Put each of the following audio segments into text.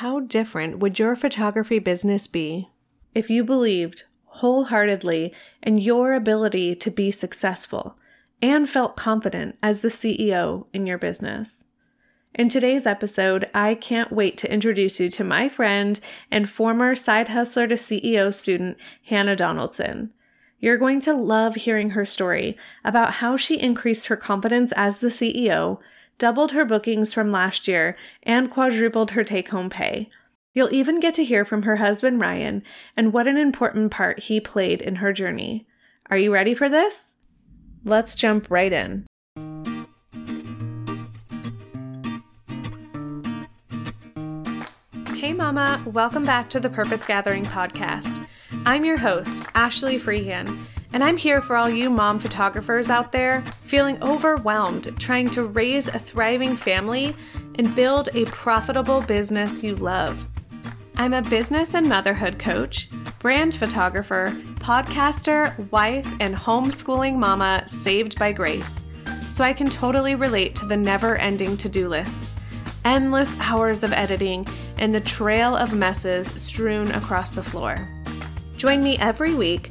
How different would your photography business be if you believed wholeheartedly in your ability to be successful and felt confident as the CEO in your business? In today's episode, I can't wait to introduce you to my friend and former Side Hustler to CEO student, Hannah Donaldson. You're going to love hearing her story about how she increased her confidence as the CEO, doubled her bookings from last year, and quadrupled her take home pay. You'll even get to hear from her husband, Ryan, and what an important part he played in her journey. Are you ready for this? Let's jump right in. Hey, Mama, welcome back to the Purpose Gathering podcast. I'm your host, Ashley Freehan, and I'm here for all you mom photographers out there feeling overwhelmed trying to raise a thriving family and build a profitable business you love. I'm a business and motherhood coach, brand photographer, podcaster, wife, and homeschooling mama saved by grace. So I can totally relate to the never ending to do lists, endless hours of editing, and the trail of messes strewn across the floor. Join me every week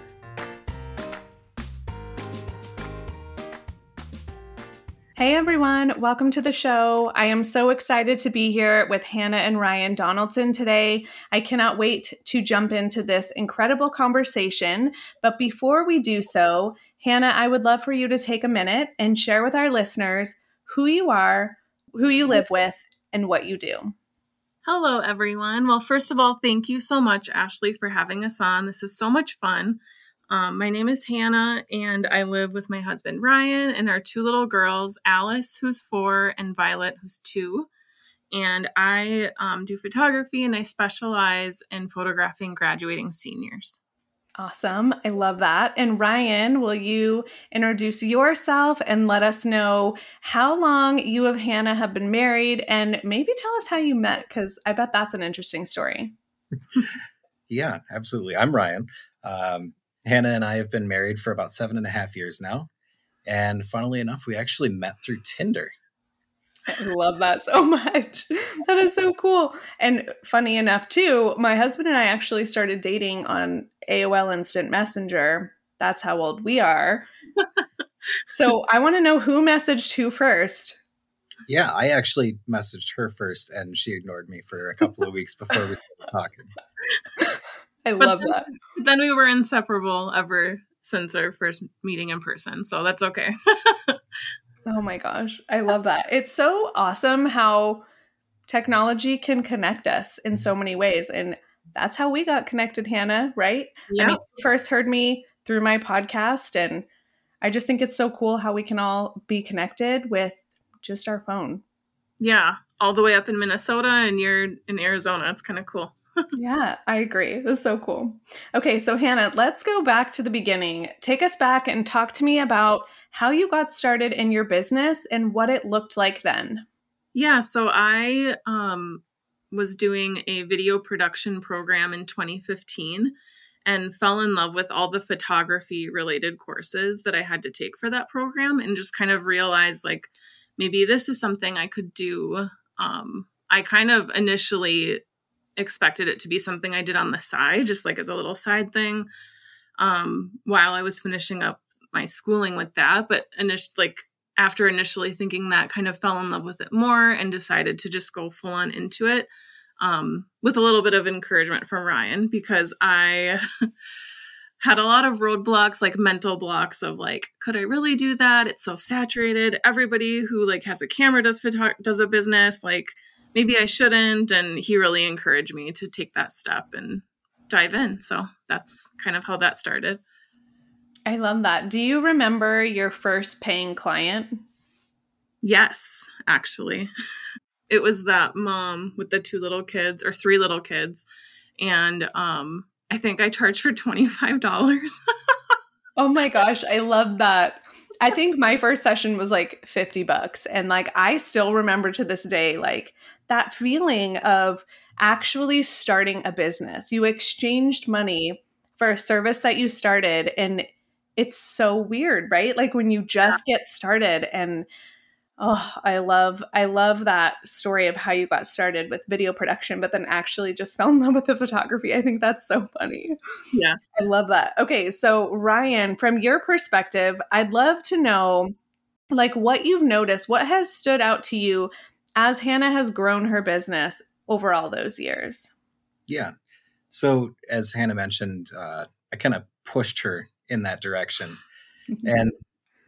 Hey everyone, welcome to the show. I am so excited to be here with Hannah and Ryan Donaldson today. I cannot wait to jump into this incredible conversation. But before we do so, Hannah, I would love for you to take a minute and share with our listeners who you are, who you live with, and what you do. Hello, everyone. Well, first of all, thank you so much, Ashley, for having us on. This is so much fun. Um, my name is Hannah, and I live with my husband Ryan and our two little girls, Alice, who's four, and Violet, who's two. And I um, do photography and I specialize in photographing graduating seniors. Awesome. I love that. And Ryan, will you introduce yourself and let us know how long you and Hannah have been married and maybe tell us how you met? Because I bet that's an interesting story. yeah, absolutely. I'm Ryan. Um, Hannah and I have been married for about seven and a half years now. And funnily enough, we actually met through Tinder. I love that so much. That is so cool. And funny enough, too, my husband and I actually started dating on AOL Instant Messenger. That's how old we are. so I want to know who messaged who first. Yeah, I actually messaged her first and she ignored me for a couple of weeks before we started talking. I love then, that. Then we were inseparable ever since our first meeting in person. So that's okay. oh my gosh. I love that. It's so awesome how technology can connect us in so many ways. And that's how we got connected, Hannah, right? Yeah. I mean, first heard me through my podcast. And I just think it's so cool how we can all be connected with just our phone. Yeah. All the way up in Minnesota and you're in Arizona. It's kind of cool yeah, I agree. This is so cool. Okay, so Hannah, let's go back to the beginning. Take us back and talk to me about how you got started in your business and what it looked like then. Yeah, so I um, was doing a video production program in 2015 and fell in love with all the photography related courses that I had to take for that program and just kind of realized like maybe this is something I could do. Um, I kind of initially expected it to be something I did on the side, just like as a little side thing, um, while I was finishing up my schooling with that. But initially, like after initially thinking that, kind of fell in love with it more and decided to just go full on into it. Um, with a little bit of encouragement from Ryan because I had a lot of roadblocks, like mental blocks of like, could I really do that? It's so saturated. Everybody who like has a camera does photo- does a business. Like, maybe I shouldn't. And he really encouraged me to take that step and dive in. So that's kind of how that started. I love that. Do you remember your first paying client? Yes, actually. It was that mom with the two little kids or three little kids. And um, I think I charged for $25. oh my gosh, I love that. I think my first session was like 50 bucks. And like, I still remember to this day, like that feeling of actually starting a business. You exchanged money for a service that you started. And it's so weird, right? Like when you just get started and oh i love i love that story of how you got started with video production but then actually just fell in love with the photography i think that's so funny yeah i love that okay so ryan from your perspective i'd love to know like what you've noticed what has stood out to you as hannah has grown her business over all those years yeah so as hannah mentioned uh, i kind of pushed her in that direction and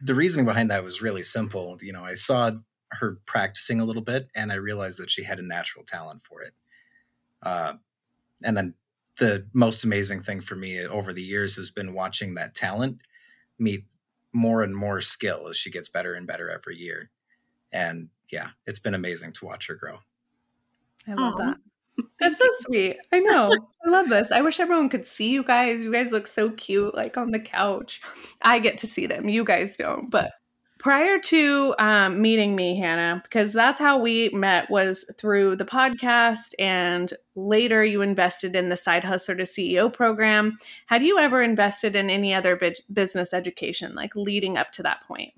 the reasoning behind that was really simple. You know, I saw her practicing a little bit, and I realized that she had a natural talent for it. Uh, and then the most amazing thing for me over the years has been watching that talent meet more and more skill as she gets better and better every year. And yeah, it's been amazing to watch her grow. I love Aww. that. That's so sweet. I know. I love this. I wish everyone could see you guys. You guys look so cute, like on the couch. I get to see them. You guys don't. But prior to um, meeting me, Hannah, because that's how we met was through the podcast, and later you invested in the Side Hustler to CEO program. Had you ever invested in any other business education, like leading up to that point?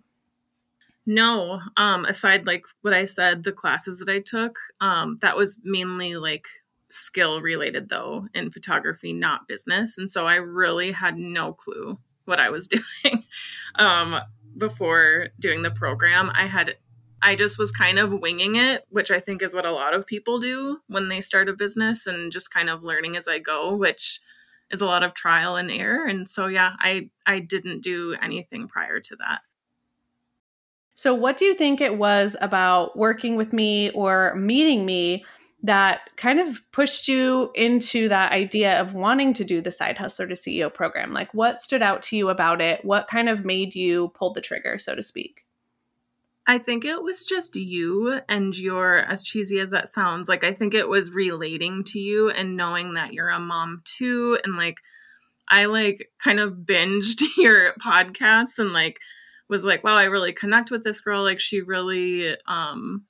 No, um, aside like what I said, the classes that I took, um, that was mainly like skill related though in photography, not business. And so I really had no clue what I was doing um, before doing the program. I had, I just was kind of winging it, which I think is what a lot of people do when they start a business and just kind of learning as I go, which is a lot of trial and error. And so, yeah, I, I didn't do anything prior to that. So, what do you think it was about working with me or meeting me that kind of pushed you into that idea of wanting to do the Side Hustler to CEO program? Like, what stood out to you about it? What kind of made you pull the trigger, so to speak? I think it was just you and your, as cheesy as that sounds, like, I think it was relating to you and knowing that you're a mom too. And like, I like kind of binged your podcasts and like, was like, wow, I really connect with this girl. Like she really, um,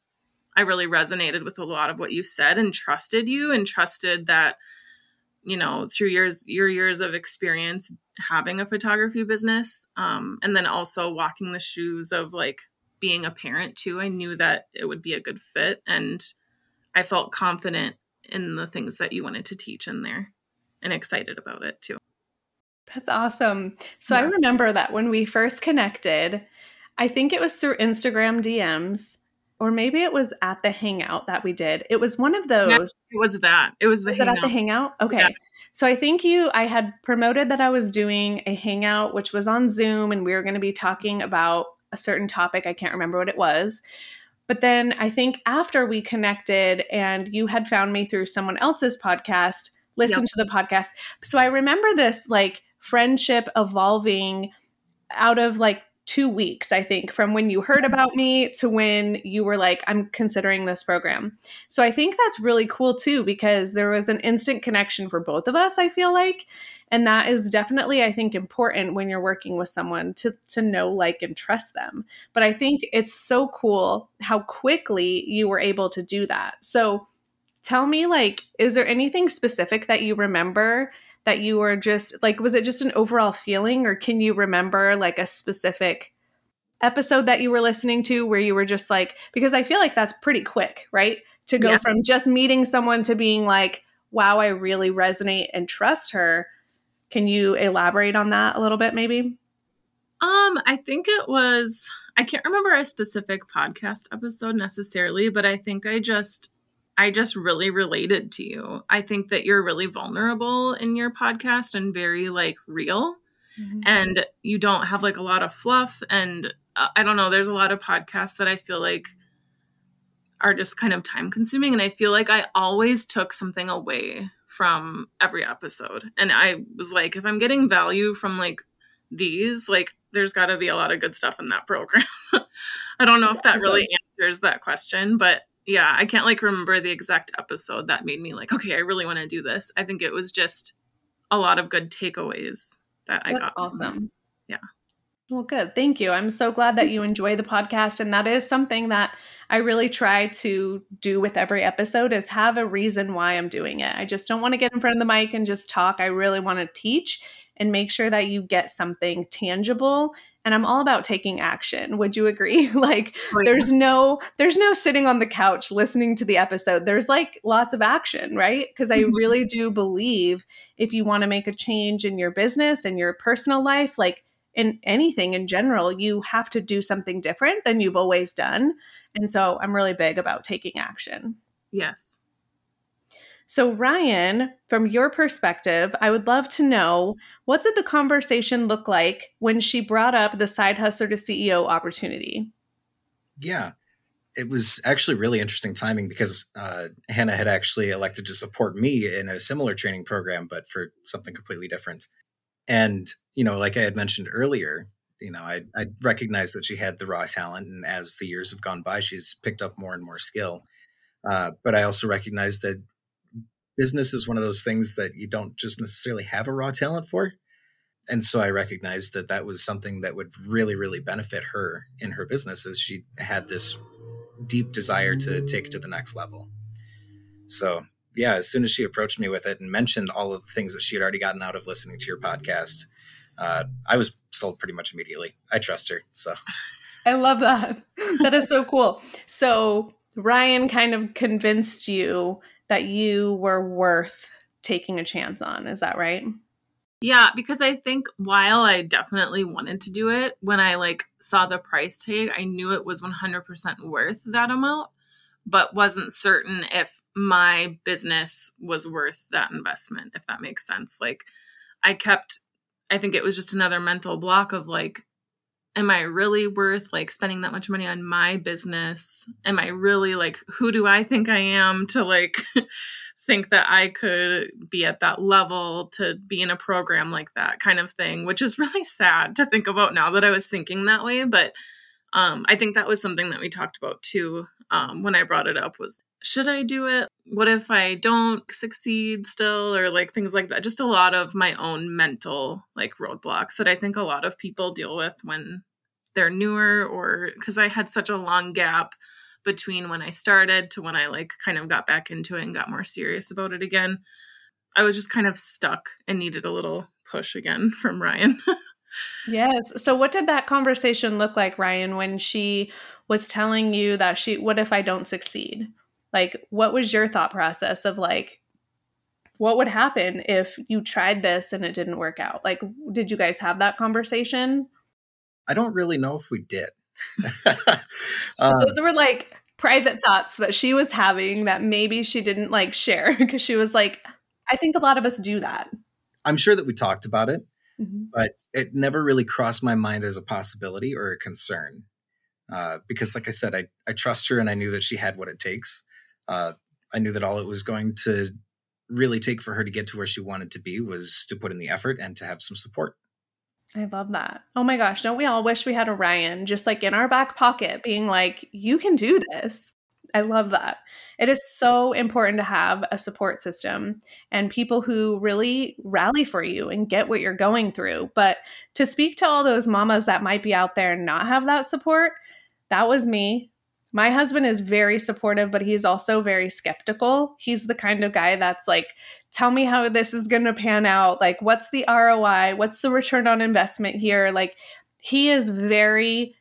I really resonated with a lot of what you said and trusted you and trusted that, you know, through years, your years of experience having a photography business, um, and then also walking the shoes of like being a parent too. I knew that it would be a good fit and I felt confident in the things that you wanted to teach in there and excited about it too. That's awesome. So yeah. I remember that when we first connected, I think it was through Instagram DMs or maybe it was at the hangout that we did. It was one of those. Yeah, it was that. It was the was hangout. it at the hangout? Okay. Yeah. So I think you I had promoted that I was doing a hangout which was on Zoom and we were going to be talking about a certain topic. I can't remember what it was. But then I think after we connected and you had found me through someone else's podcast, listened yep. to the podcast. So I remember this like friendship evolving out of like two weeks, I think, from when you heard about me to when you were like, I'm considering this program. So I think that's really cool too, because there was an instant connection for both of us, I feel like. And that is definitely, I think, important when you're working with someone to, to know, like, and trust them. But I think it's so cool how quickly you were able to do that. So tell me, like, is there anything specific that you remember that you were just like was it just an overall feeling or can you remember like a specific episode that you were listening to where you were just like because I feel like that's pretty quick, right? To go yeah. from just meeting someone to being like, wow, I really resonate and trust her. Can you elaborate on that a little bit maybe? Um, I think it was I can't remember a specific podcast episode necessarily, but I think I just I just really related to you. I think that you're really vulnerable in your podcast and very like real. Mm-hmm. And you don't have like a lot of fluff. And uh, I don't know, there's a lot of podcasts that I feel like are just kind of time consuming. And I feel like I always took something away from every episode. And I was like, if I'm getting value from like these, like there's got to be a lot of good stuff in that program. I don't know if that really answers that question, but yeah, I can't like remember the exact episode that made me like, okay, I really want to do this. I think it was just a lot of good takeaways that That's I got. Awesome. Yeah. Well, good. Thank you. I'm so glad that you enjoy the podcast. And that is something that I really try to do with every episode is have a reason why I'm doing it. I just don't want to get in front of the mic and just talk. I really want to teach and make sure that you get something tangible and i'm all about taking action would you agree like oh, yeah. there's no there's no sitting on the couch listening to the episode there's like lots of action right because i mm-hmm. really do believe if you want to make a change in your business and your personal life like in anything in general, you have to do something different than you've always done. And so I'm really big about taking action. Yes. So, Ryan, from your perspective, I would love to know what did the conversation look like when she brought up the side hustler to CEO opportunity? Yeah, it was actually really interesting timing because uh, Hannah had actually elected to support me in a similar training program, but for something completely different. And, you know, like I had mentioned earlier, you know, I, I recognized that she had the raw talent. And as the years have gone by, she's picked up more and more skill. Uh, but I also recognized that business is one of those things that you don't just necessarily have a raw talent for. And so I recognized that that was something that would really, really benefit her in her business as she had this deep desire to take it to the next level. So yeah, as soon as she approached me with it and mentioned all of the things that she had already gotten out of listening to your podcast, uh, I was sold pretty much immediately. I trust her. So I love that. That is so cool. So Ryan kind of convinced you that you were worth taking a chance on. Is that right? Yeah, because I think while I definitely wanted to do it, when I like saw the price tag, I knew it was 100% worth that amount but wasn't certain if my business was worth that investment, if that makes sense. Like, I kept, I think it was just another mental block of like, am I really worth like spending that much money on my business? Am I really like, who do I think I am to like think that I could be at that level to be in a program like that kind of thing, which is really sad to think about now that I was thinking that way. But um, I think that was something that we talked about too um, when I brought it up was should I do it? What if I don't succeed still? Or like things like that. Just a lot of my own mental like roadblocks that I think a lot of people deal with when they're newer or because I had such a long gap between when I started to when I like kind of got back into it and got more serious about it again. I was just kind of stuck and needed a little push again from Ryan. yes. So what did that conversation look like, Ryan, when she was telling you that she what if I don't succeed? Like what was your thought process of like what would happen if you tried this and it didn't work out? Like did you guys have that conversation? I don't really know if we did. um, those were like private thoughts that she was having that maybe she didn't like share because she was like I think a lot of us do that. I'm sure that we talked about it, mm-hmm. but it never really crossed my mind as a possibility or a concern uh, because, like I said, I, I trust her and I knew that she had what it takes. Uh, I knew that all it was going to really take for her to get to where she wanted to be was to put in the effort and to have some support. I love that. Oh my gosh, don't we all wish we had a Ryan just like in our back pocket being like, you can do this? I love that. It is so important to have a support system and people who really rally for you and get what you're going through. But to speak to all those mamas that might be out there and not have that support, that was me. My husband is very supportive, but he's also very skeptical. He's the kind of guy that's like, tell me how this is going to pan out. Like, what's the ROI? What's the return on investment here? Like, he is very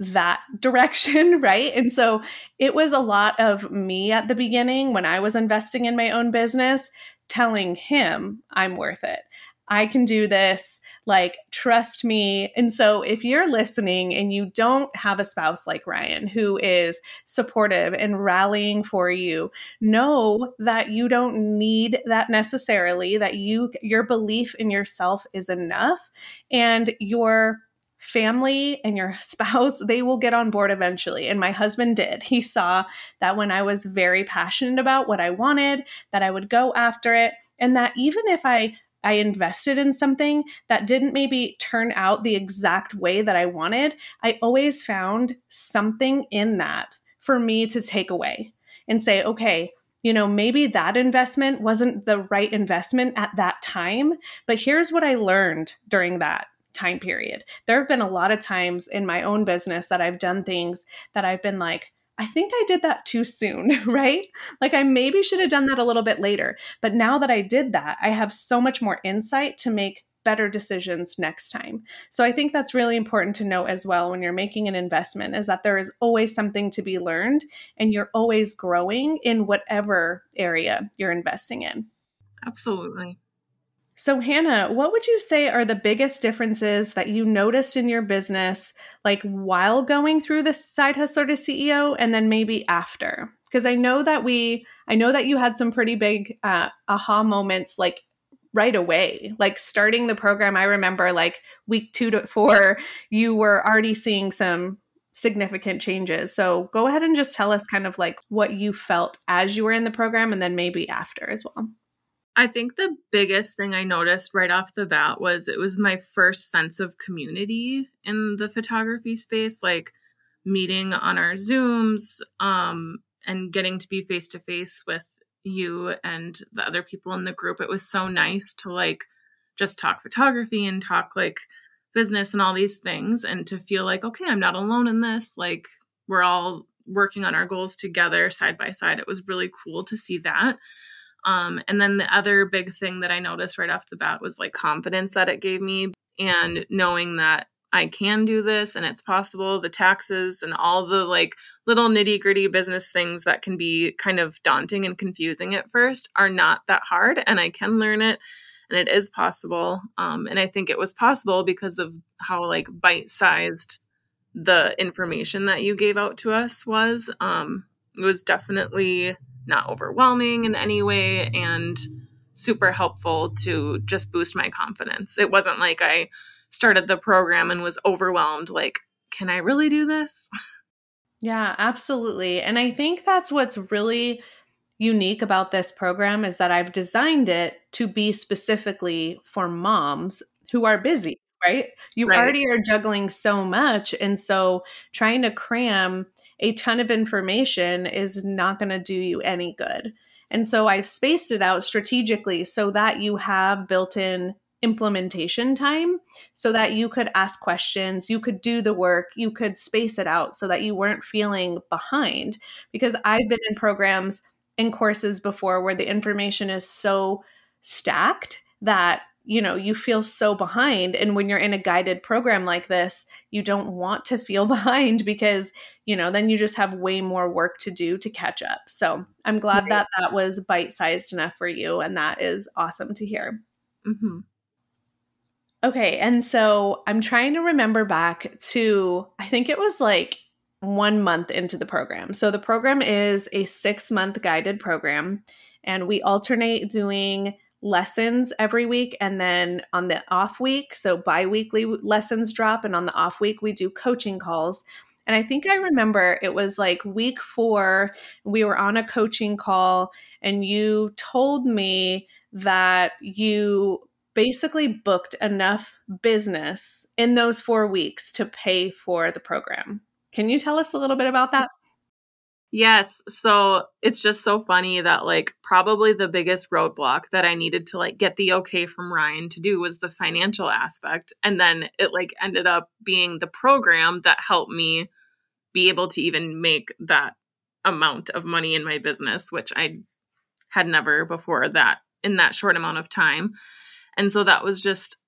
that direction, right? And so it was a lot of me at the beginning when I was investing in my own business telling him I'm worth it. I can do this. Like, trust me. And so, if you're listening and you don't have a spouse like Ryan who is supportive and rallying for you, know that you don't need that necessarily, that you, your belief in yourself is enough. And your family and your spouse, they will get on board eventually. And my husband did. He saw that when I was very passionate about what I wanted, that I would go after it. And that even if I I invested in something that didn't maybe turn out the exact way that I wanted, I always found something in that for me to take away and say, okay, you know, maybe that investment wasn't the right investment at that time, but here's what I learned during that time period. There have been a lot of times in my own business that I've done things that I've been like, I think I did that too soon, right? Like I maybe should have done that a little bit later. But now that I did that, I have so much more insight to make better decisions next time. So I think that's really important to know as well when you're making an investment is that there is always something to be learned and you're always growing in whatever area you're investing in. Absolutely. So, Hannah, what would you say are the biggest differences that you noticed in your business, like while going through the side hustler to CEO and then maybe after? Because I know that we, I know that you had some pretty big uh, aha moments like right away. Like starting the program, I remember like week two to four, you were already seeing some significant changes. So, go ahead and just tell us kind of like what you felt as you were in the program and then maybe after as well. I think the biggest thing I noticed right off the bat was it was my first sense of community in the photography space, like meeting on our Zooms um, and getting to be face to face with you and the other people in the group. It was so nice to like just talk photography and talk like business and all these things and to feel like, okay, I'm not alone in this. Like we're all working on our goals together side by side. It was really cool to see that. Um, and then the other big thing that I noticed right off the bat was like confidence that it gave me and knowing that I can do this and it's possible, the taxes and all the like little nitty gritty business things that can be kind of daunting and confusing at first are not that hard and I can learn it and it is possible. Um, and I think it was possible because of how like bite sized the information that you gave out to us was. Um, it was definitely not overwhelming in any way and super helpful to just boost my confidence. It wasn't like I started the program and was overwhelmed like can I really do this? Yeah, absolutely. And I think that's what's really unique about this program is that I've designed it to be specifically for moms who are busy, right? You right. already are juggling so much and so trying to cram a ton of information is not going to do you any good. And so I've spaced it out strategically so that you have built in implementation time so that you could ask questions, you could do the work, you could space it out so that you weren't feeling behind. Because I've been in programs in courses before where the information is so stacked that you know you feel so behind and when you're in a guided program like this you don't want to feel behind because you know then you just have way more work to do to catch up so i'm glad right. that that was bite sized enough for you and that is awesome to hear mm-hmm. okay and so i'm trying to remember back to i think it was like one month into the program so the program is a six month guided program and we alternate doing lessons every week and then on the off week so bi-weekly lessons drop and on the off week we do coaching calls. And i think i remember it was like week 4 we were on a coaching call and you told me that you basically booked enough business in those 4 weeks to pay for the program. Can you tell us a little bit about that Yes. So it's just so funny that like probably the biggest roadblock that I needed to like get the okay from Ryan to do was the financial aspect. And then it like ended up being the program that helped me be able to even make that amount of money in my business, which I had never before that in that short amount of time. And so that was just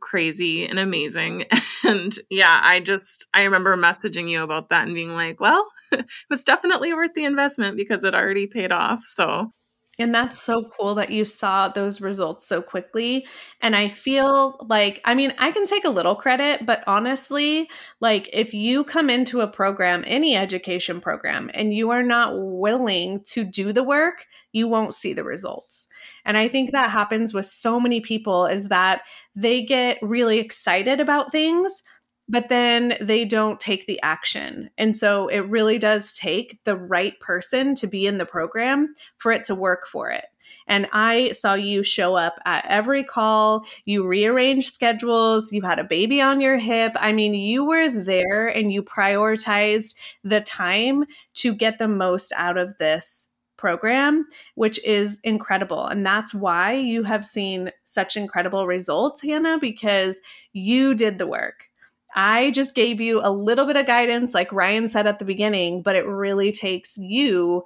crazy and amazing. And yeah, I just I remember messaging you about that and being like, well, it was definitely worth the investment because it already paid off. So and that's so cool that you saw those results so quickly. And I feel like, I mean, I can take a little credit, but honestly, like if you come into a program, any education program, and you are not willing to do the work, you won't see the results. And I think that happens with so many people is that they get really excited about things, but then they don't take the action. And so it really does take the right person to be in the program for it to work for it. And I saw you show up at every call. You rearranged schedules. You had a baby on your hip. I mean, you were there and you prioritized the time to get the most out of this program, which is incredible. And that's why you have seen such incredible results, Hannah, because you did the work. I just gave you a little bit of guidance, like Ryan said at the beginning, but it really takes you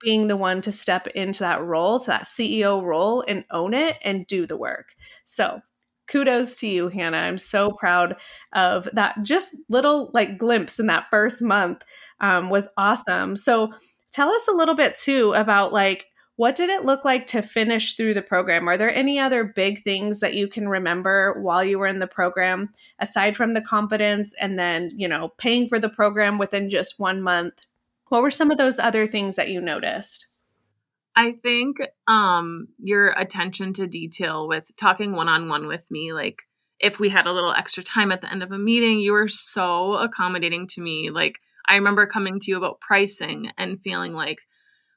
being the one to step into that role, to that CEO role, and own it and do the work. So, kudos to you, Hannah. I'm so proud of that. Just little like glimpse in that first month um, was awesome. So, tell us a little bit too about like what did it look like to finish through the program? Are there any other big things that you can remember while you were in the program aside from the confidence and then, you know, paying for the program within just one month? What were some of those other things that you noticed? I think um your attention to detail with talking one-on-one with me like if we had a little extra time at the end of a meeting, you were so accommodating to me. Like I remember coming to you about pricing and feeling like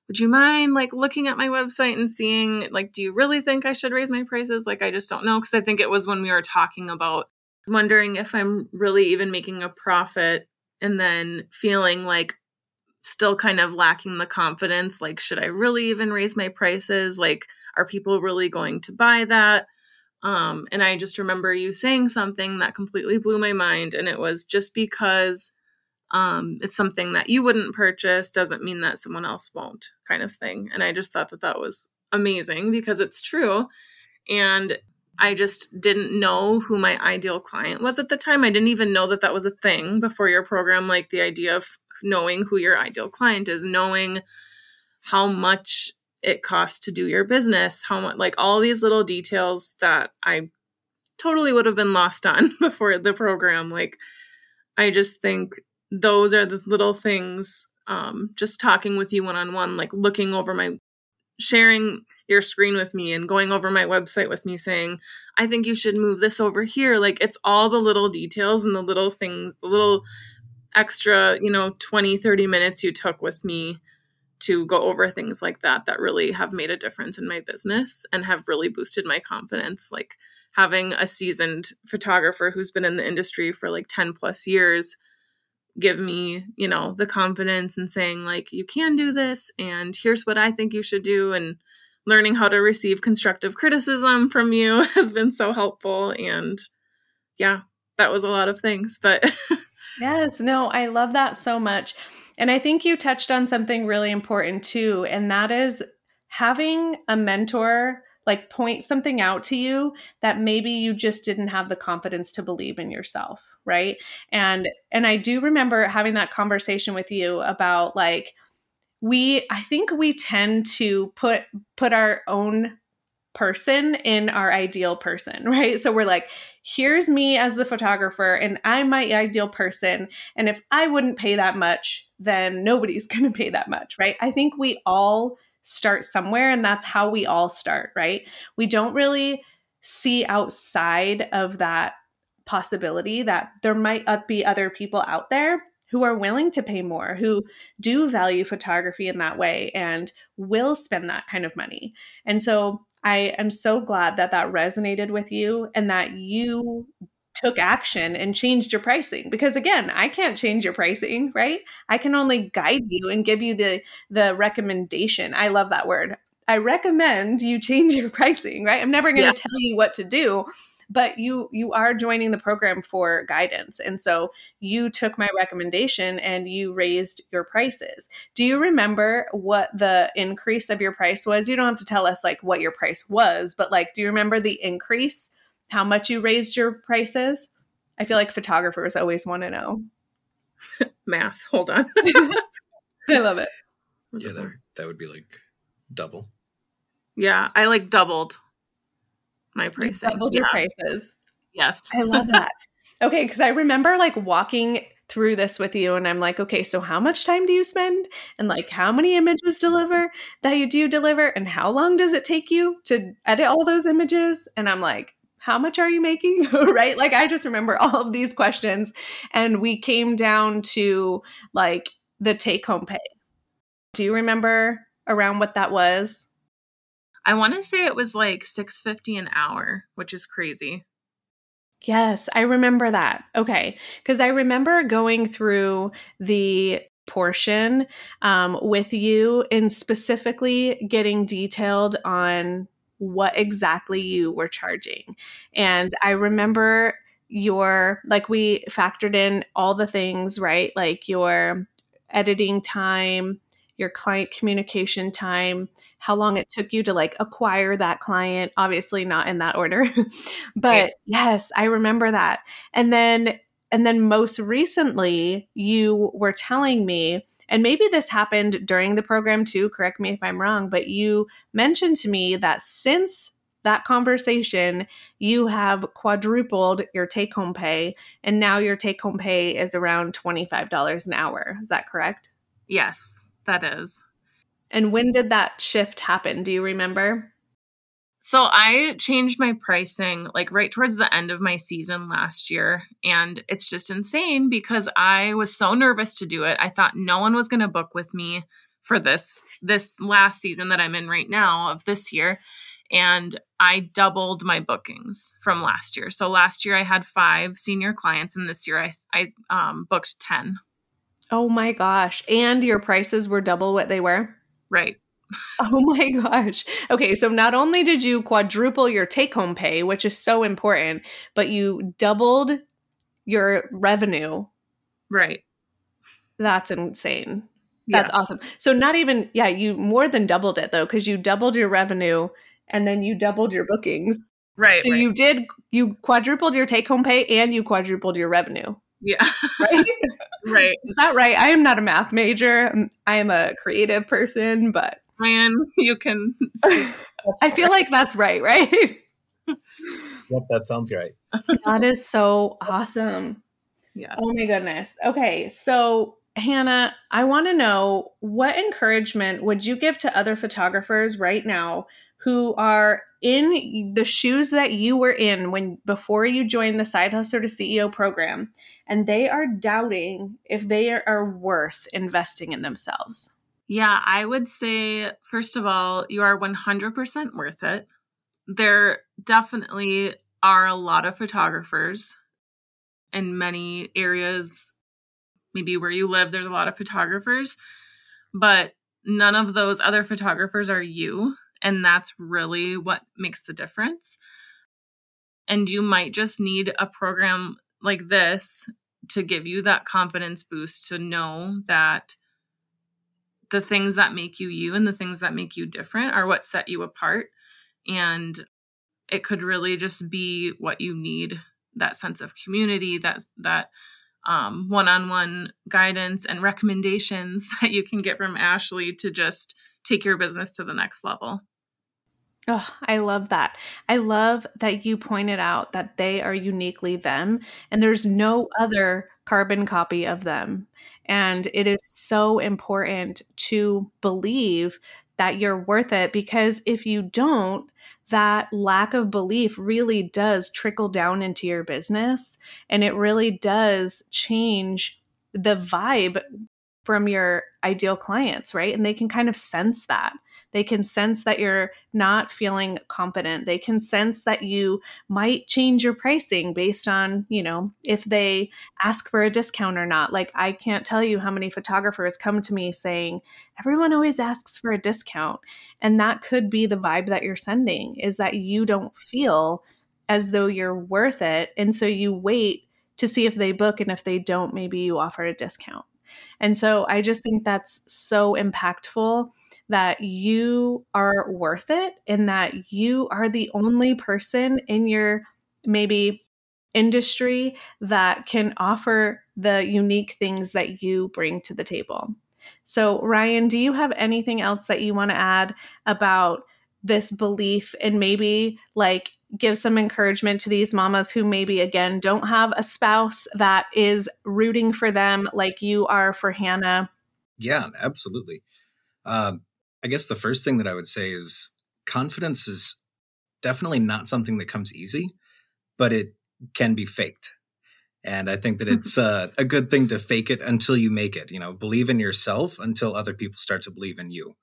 would you mind like looking at my website and seeing like do you really think i should raise my prices? Like i just don't know because i think it was when we were talking about wondering if i'm really even making a profit and then feeling like still kind of lacking the confidence like should i really even raise my prices? Like are people really going to buy that? Um and i just remember you saying something that completely blew my mind and it was just because um, it's something that you wouldn't purchase doesn't mean that someone else won't kind of thing. And i just thought that that was amazing because it's true. And i just didn't know who my ideal client was at the time. I didn't even know that that was a thing before your program like the idea of knowing who your ideal client is knowing how much it costs to do your business how much like all these little details that i totally would have been lost on before the program. Like i just think those are the little things um, just talking with you one on one like looking over my sharing your screen with me and going over my website with me saying i think you should move this over here. Like it's all the little details and the little things the little extra you know 20 30 minutes you took with me to go over things like that that really have made a difference in my business and have really boosted my confidence. Like having a seasoned photographer who's been in the industry for like 10 plus years give me, you know, the confidence and saying, like, you can do this, and here's what I think you should do. And learning how to receive constructive criticism from you has been so helpful. And yeah, that was a lot of things. But yes, no, I love that so much. And I think you touched on something really important too, and that is having a mentor like point something out to you that maybe you just didn't have the confidence to believe in yourself right and and i do remember having that conversation with you about like we i think we tend to put put our own person in our ideal person, right? So we're like, here's me as the photographer, and I'm my ideal person. And if I wouldn't pay that much, then nobody's going to pay that much, right? I think we all start somewhere, and that's how we all start, right? We don't really see outside of that possibility that there might be other people out there who are willing to pay more, who do value photography in that way and will spend that kind of money. And so I am so glad that that resonated with you and that you took action and changed your pricing because again i can't change your pricing right? I can only guide you and give you the the recommendation. I love that word. I recommend you change your pricing right? I'm never going to yeah. tell you what to do but you you are joining the program for guidance and so you took my recommendation and you raised your prices. Do you remember what the increase of your price was? You don't have to tell us like what your price was but like do you remember the increase how much you raised your prices i feel like photographers always want to know math hold on i love it yeah that, that would be like double yeah i like doubled my pricing. You doubled your prices. Yes. I love that. okay, because I remember like walking through this with you and I'm like, okay, so how much time do you spend? And like how many images deliver that you do deliver? And how long does it take you to edit all those images? And I'm like, how much are you making? right? Like I just remember all of these questions. And we came down to like the take home pay. Do you remember around what that was? I want to say it was like 650 an hour, which is crazy. Yes, I remember that. Okay. Because I remember going through the portion um, with you and specifically getting detailed on what exactly you were charging. And I remember your, like, we factored in all the things, right? Like your editing time, your client communication time, how long it took you to like acquire that client, obviously not in that order. but yes, I remember that. And then and then most recently you were telling me and maybe this happened during the program too, correct me if I'm wrong, but you mentioned to me that since that conversation, you have quadrupled your take home pay, and now your take home pay is around $25 an hour. Is that correct? Yes, that is. And when did that shift happen? Do you remember? So I changed my pricing like right towards the end of my season last year. And it's just insane because I was so nervous to do it. I thought no one was going to book with me for this this last season that I'm in right now of this year. And I doubled my bookings from last year. So last year I had five senior clients, and this year I, I um, booked 10. Oh my gosh. And your prices were double what they were? Right. oh my gosh. Okay, so not only did you quadruple your take home pay, which is so important, but you doubled your revenue. Right. That's insane. That's yeah. awesome. So not even yeah, you more than doubled it though cuz you doubled your revenue and then you doubled your bookings. Right. So right. you did you quadrupled your take home pay and you quadrupled your revenue. Yeah. Right? right. Is that right? I am not a math major. I am a creative person, but Ryan, you can. I feel like that's right, right? yep, that sounds right. that is so awesome. Yes. Oh my goodness. Okay, so Hannah, I want to know what encouragement would you give to other photographers right now who are in the shoes that you were in when before you joined the side hustler to CEO program and they are doubting if they are worth investing in themselves? Yeah, I would say, first of all, you are 100% worth it. There definitely are a lot of photographers in many areas, maybe where you live, there's a lot of photographers, but none of those other photographers are you. And that's really what makes the difference. And you might just need a program like this to give you that confidence boost to know that the things that make you you and the things that make you different are what set you apart. And it could really just be what you need that sense of community, that, that um, one-on-one guidance and recommendations that you can get from Ashley to just take your business to the next level. Oh, I love that. I love that you pointed out that they are uniquely them and there's no other carbon copy of them. And it is so important to believe that you're worth it because if you don't, that lack of belief really does trickle down into your business and it really does change the vibe from your ideal clients, right? And they can kind of sense that. They can sense that you're not feeling confident. They can sense that you might change your pricing based on, you know, if they ask for a discount or not. Like, I can't tell you how many photographers come to me saying, everyone always asks for a discount. And that could be the vibe that you're sending is that you don't feel as though you're worth it. And so you wait to see if they book. And if they don't, maybe you offer a discount. And so I just think that's so impactful that you are worth it and that you are the only person in your maybe industry that can offer the unique things that you bring to the table. So, Ryan, do you have anything else that you want to add about this belief and maybe like give some encouragement to these mamas who maybe again don't have a spouse that is rooting for them like you are for Hannah? Yeah, absolutely. Um, I guess the first thing that I would say is confidence is definitely not something that comes easy, but it can be faked. And I think that it's uh, a good thing to fake it until you make it. You know, believe in yourself until other people start to believe in you.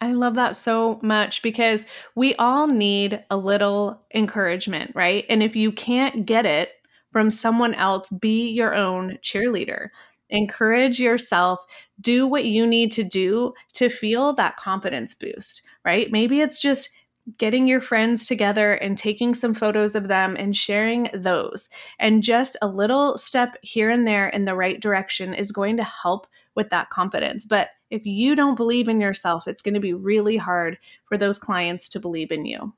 I love that so much because we all need a little encouragement, right? And if you can't get it from someone else, be your own cheerleader. Encourage yourself, do what you need to do to feel that confidence boost, right? Maybe it's just getting your friends together and taking some photos of them and sharing those. And just a little step here and there in the right direction is going to help with that confidence. But if you don't believe in yourself, it's going to be really hard for those clients to believe in you.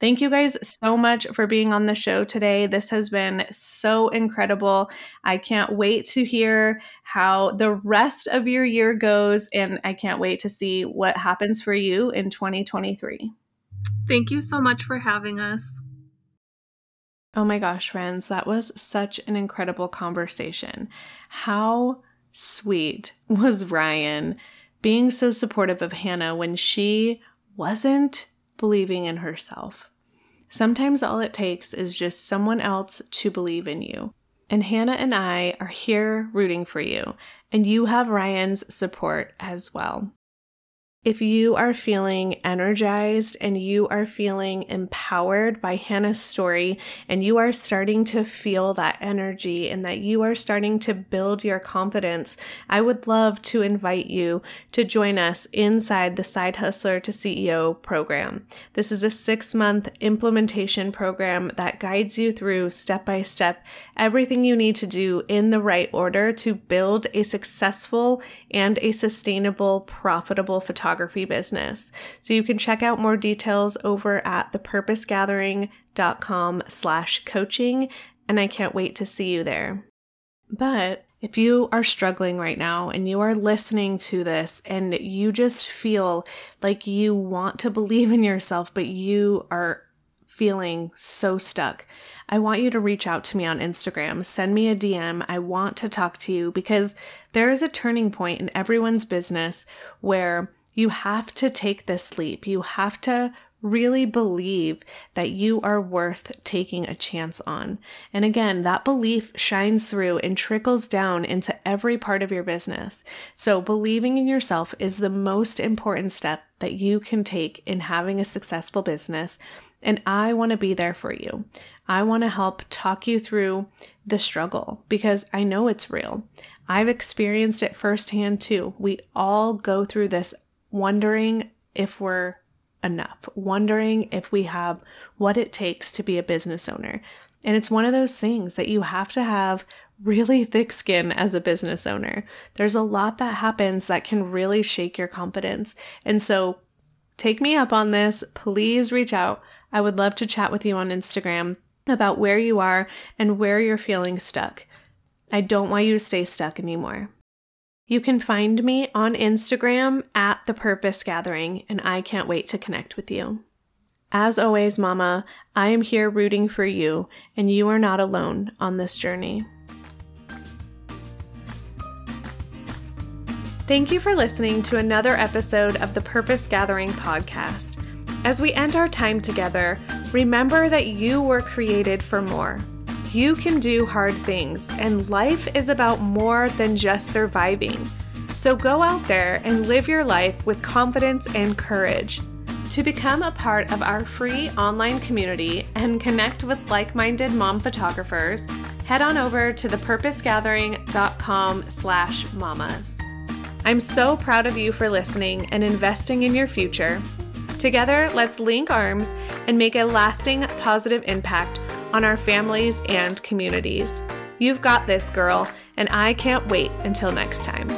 Thank you guys so much for being on the show today. This has been so incredible. I can't wait to hear how the rest of your year goes, and I can't wait to see what happens for you in 2023. Thank you so much for having us. Oh my gosh, friends, that was such an incredible conversation. How sweet was Ryan being so supportive of Hannah when she wasn't believing in herself? Sometimes all it takes is just someone else to believe in you. And Hannah and I are here rooting for you, and you have Ryan's support as well. If you are feeling energized and you are feeling empowered by Hannah's story, and you are starting to feel that energy and that you are starting to build your confidence, I would love to invite you to join us inside the Side Hustler to CEO program. This is a six month implementation program that guides you through step by step everything you need to do in the right order to build a successful and a sustainable, profitable photography photography business. So you can check out more details over at thepurposegathering.com slash coaching, and I can't wait to see you there. But if you are struggling right now and you are listening to this and you just feel like you want to believe in yourself, but you are feeling so stuck, I want you to reach out to me on Instagram. Send me a DM. I want to talk to you because there is a turning point in everyone's business where you have to take this leap. You have to really believe that you are worth taking a chance on. And again, that belief shines through and trickles down into every part of your business. So, believing in yourself is the most important step that you can take in having a successful business. And I want to be there for you. I want to help talk you through the struggle because I know it's real. I've experienced it firsthand too. We all go through this wondering if we're enough, wondering if we have what it takes to be a business owner. And it's one of those things that you have to have really thick skin as a business owner. There's a lot that happens that can really shake your confidence. And so take me up on this. Please reach out. I would love to chat with you on Instagram about where you are and where you're feeling stuck. I don't want you to stay stuck anymore. You can find me on Instagram at The Purpose Gathering, and I can't wait to connect with you. As always, Mama, I am here rooting for you, and you are not alone on this journey. Thank you for listening to another episode of the Purpose Gathering podcast. As we end our time together, remember that you were created for more. You can do hard things, and life is about more than just surviving. So go out there and live your life with confidence and courage. To become a part of our free online community and connect with like-minded mom photographers, head on over to thepurposegathering.com slash mamas. I'm so proud of you for listening and investing in your future. Together, let's link arms and make a lasting positive impact on our families and communities. You've got this, girl, and I can't wait until next time.